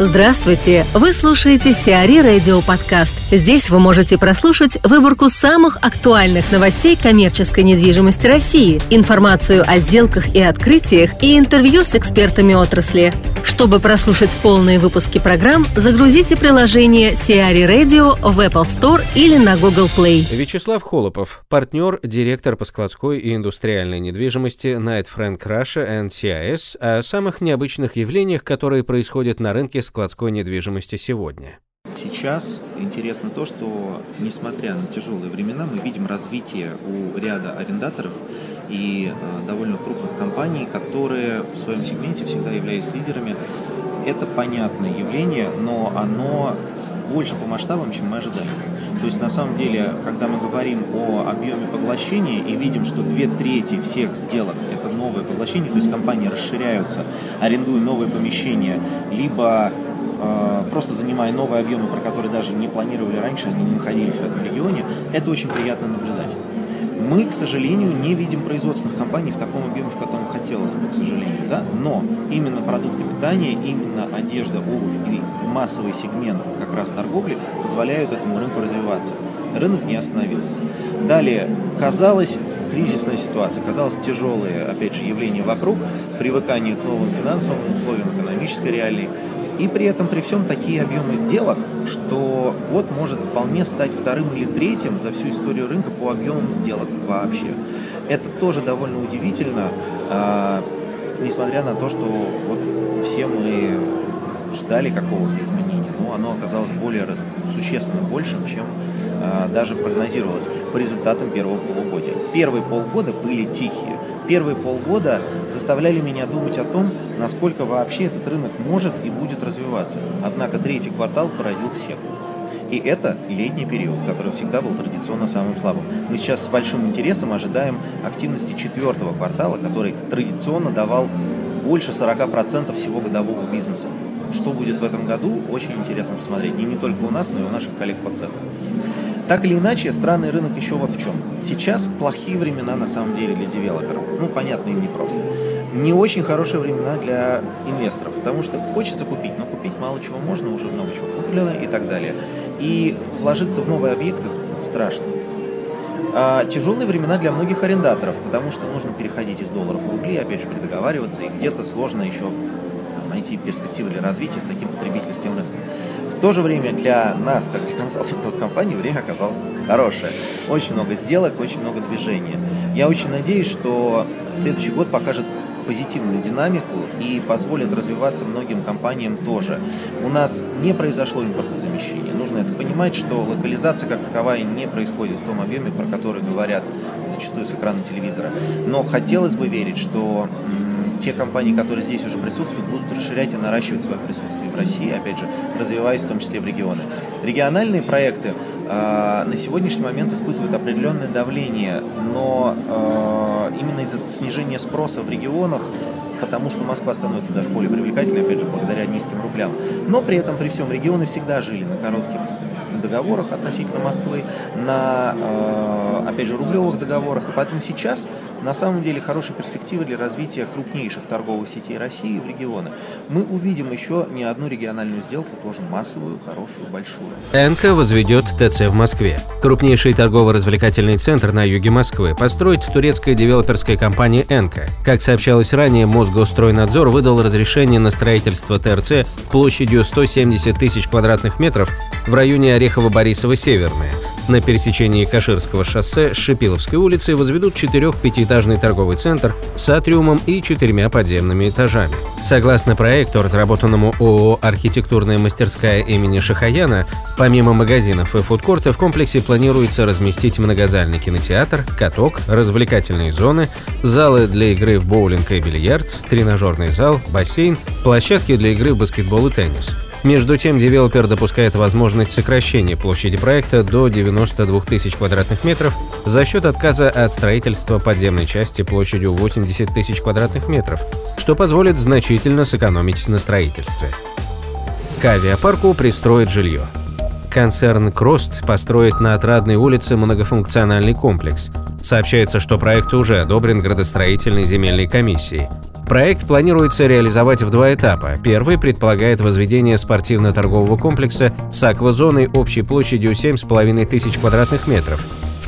Здравствуйте! Вы слушаете Сиари Радио Подкаст. Здесь вы можете прослушать выборку самых актуальных новостей коммерческой недвижимости России, информацию о сделках и открытиях и интервью с экспертами отрасли. Чтобы прослушать полные выпуски программ, загрузите приложение Сиари Radio в Apple Store или на Google Play. Вячеслав Холопов, партнер, директор по складской и индустриальной недвижимости Night Frank Russia and CIS о самых необычных явлениях, которые происходят на рынке складской недвижимости сегодня. Сейчас интересно то, что несмотря на тяжелые времена, мы видим развитие у ряда арендаторов и э, довольно крупных компаний, которые в своем сегменте всегда являлись лидерами. Это понятное явление, но оно больше по масштабам, чем мы ожидали. То есть на самом деле, когда мы говорим о объеме поглощения и видим, что две трети всех сделок это новое поглощение, то есть компании расширяются, арендуя новые помещения, либо просто занимая новые объемы, про которые даже не планировали раньше, они не находились в этом регионе, это очень приятно наблюдать. Мы, к сожалению, не видим производственных компаний в таком объеме, в котором хотелось бы, к сожалению, да, но именно продукты питания, именно одежда, обувь и массовый сегмент как раз торговли позволяют этому рынку развиваться. Рынок не остановился. Далее, казалось, кризисная ситуация, казалось, тяжелые, опять же, явления вокруг, привыкание к новым финансовым условиям, экономической реалии, и при этом, при всем, такие объемы сделок, что год может вполне стать вторым или третьим за всю историю рынка по объемам сделок вообще. Это тоже довольно удивительно, э, несмотря на то, что вот все мы ждали какого-то изменения, но оно оказалось более существенно большим, чем э, даже прогнозировалось по результатам первого полугодия. Первые полгода были тихие первые полгода заставляли меня думать о том, насколько вообще этот рынок может и будет развиваться. Однако третий квартал поразил всех. И это летний период, который всегда был традиционно самым слабым. Мы сейчас с большим интересом ожидаем активности четвертого квартала, который традиционно давал больше 40% всего годового бизнеса. Что будет в этом году, очень интересно посмотреть. И не только у нас, но и у наших коллег по цеху. Так или иначе, странный рынок еще вот в чем. Сейчас плохие времена на самом деле для девелоперов. Ну, понятно, им не просто. Не очень хорошие времена для инвесторов, потому что хочется купить, но купить мало чего можно, уже много чего куплено и так далее. И вложиться в новые объекты страшно. А тяжелые времена для многих арендаторов, потому что нужно переходить из долларов в рубли, опять же, предоговариваться, и где-то сложно еще найти перспективы для развития с таким потребительским рынком то же время для нас, как для консалтинговой компании, время оказалось хорошее. Очень много сделок, очень много движения. Я очень надеюсь, что следующий год покажет позитивную динамику и позволит развиваться многим компаниям тоже. У нас не произошло импортозамещение. Нужно это понимать, что локализация как таковая не происходит в том объеме, про который говорят зачастую с экрана телевизора. Но хотелось бы верить, что те компании, которые здесь уже присутствуют, будут расширять и наращивать свое присутствие в России, опять же, развиваясь в том числе в регионы. Региональные проекты э, на сегодняшний момент испытывают определенное давление, но э, именно из-за снижения спроса в регионах потому что Москва становится даже более привлекательной, опять же, благодаря низким рублям. Но при этом, при всем, регионы всегда жили на коротких договорах относительно Москвы, на, э, опять же, рублевых договорах. И поэтому сейчас на самом деле хорошие перспективы для развития крупнейших торговых сетей России в регионы. Мы увидим еще не одну региональную сделку, тоже массовую, хорошую, большую. НК возведет ТЦ в Москве. Крупнейший торгово-развлекательный центр на юге Москвы построит турецкая девелоперская компания НК. Как сообщалось ранее, Мосгосстройнадзор выдал разрешение на строительство ТРЦ площадью 170 тысяч квадратных метров в районе Орехово-Борисово-Северное. На пересечении Каширского шоссе с Шипиловской улицы возведут четырех-пятиэтажный торговый центр с атриумом и четырьмя подземными этажами. Согласно проекту, разработанному ООО «Архитектурная мастерская имени Шахаяна», помимо магазинов и фудкорта в комплексе планируется разместить многозальный кинотеатр, каток, развлекательные зоны, залы для игры в боулинг и бильярд, тренажерный зал, бассейн, площадки для игры в баскетбол и теннис – между тем, девелопер допускает возможность сокращения площади проекта до 92 тысяч квадратных метров за счет отказа от строительства подземной части площадью 80 тысяч квадратных метров, что позволит значительно сэкономить на строительстве. К авиапарку пристроит жилье. Концерн «Крост» построит на Отрадной улице многофункциональный комплекс. Сообщается, что проект уже одобрен градостроительной земельной комиссией. Проект планируется реализовать в два этапа. Первый предполагает возведение спортивно-торгового комплекса с аквазоной общей площадью 7,5 тысяч квадратных метров.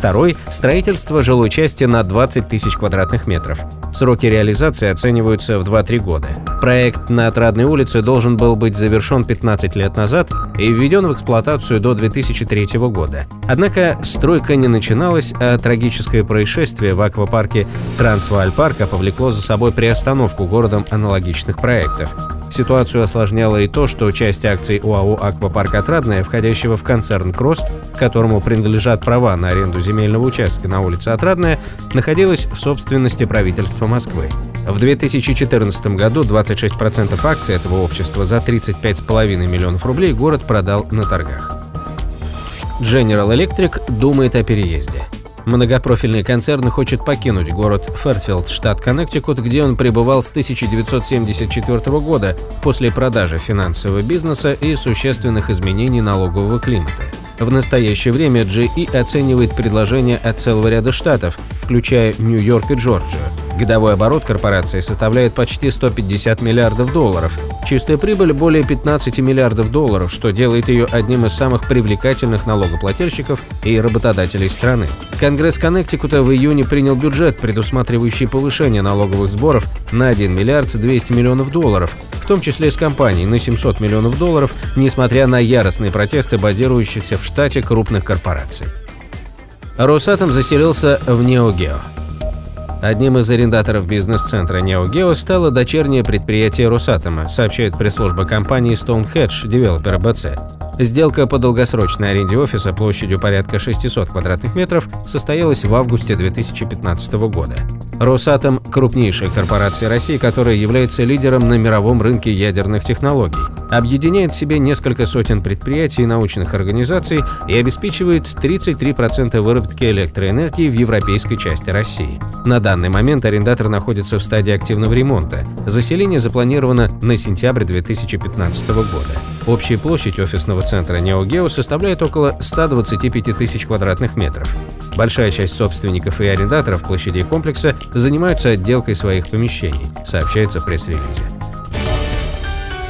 Второй – строительство жилой части на 20 тысяч квадратных метров. Сроки реализации оцениваются в 2-3 года. Проект на Отрадной улице должен был быть завершен 15 лет назад и введен в эксплуатацию до 2003 года. Однако стройка не начиналась, а трагическое происшествие в аквапарке Трансваальпарка повлекло за собой приостановку городом аналогичных проектов. Ситуацию осложняло и то, что часть акций УАО «Аквапарк Отрадная», входящего в концерн «Крост», которому принадлежат права на аренду земельного участка на улице Отрадная, находилась в собственности правительства Москвы. В 2014 году 26% акций этого общества за 35,5 миллионов рублей город продал на торгах. General Electric думает о переезде. Многопрофильный концерн хочет покинуть город Фертфилд, штат Коннектикут, где он пребывал с 1974 года после продажи финансового бизнеса и существенных изменений налогового климата. В настоящее время GE оценивает предложения от целого ряда штатов, включая Нью-Йорк и Джорджию. Годовой оборот корпорации составляет почти 150 миллиардов долларов. Чистая прибыль более 15 миллиардов долларов, что делает ее одним из самых привлекательных налогоплательщиков и работодателей страны. Конгресс Коннектикута в июне принял бюджет, предусматривающий повышение налоговых сборов на 1 миллиард 200 миллионов долларов, в том числе с компаний на 700 миллионов долларов, несмотря на яростные протесты базирующихся в штате крупных корпораций. Росатом заселился в Неогео. Одним из арендаторов бизнес-центра Неогео стало дочернее предприятие Росатома, сообщает пресс-служба компании Stonehedge Developer BC. Сделка по долгосрочной аренде офиса площадью порядка 600 квадратных метров состоялась в августе 2015 года. Росатом – крупнейшая корпорация России, которая является лидером на мировом рынке ядерных технологий, объединяет в себе несколько сотен предприятий и научных организаций и обеспечивает 33% выработки электроэнергии в европейской части России. На данный момент арендатор находится в стадии активного ремонта. Заселение запланировано на сентябрь 2015 года. Общая площадь офисного центра Неогео составляет около 125 тысяч квадратных метров. Большая часть собственников и арендаторов площадей комплекса занимаются отделкой своих помещений, сообщается в пресс-релизе.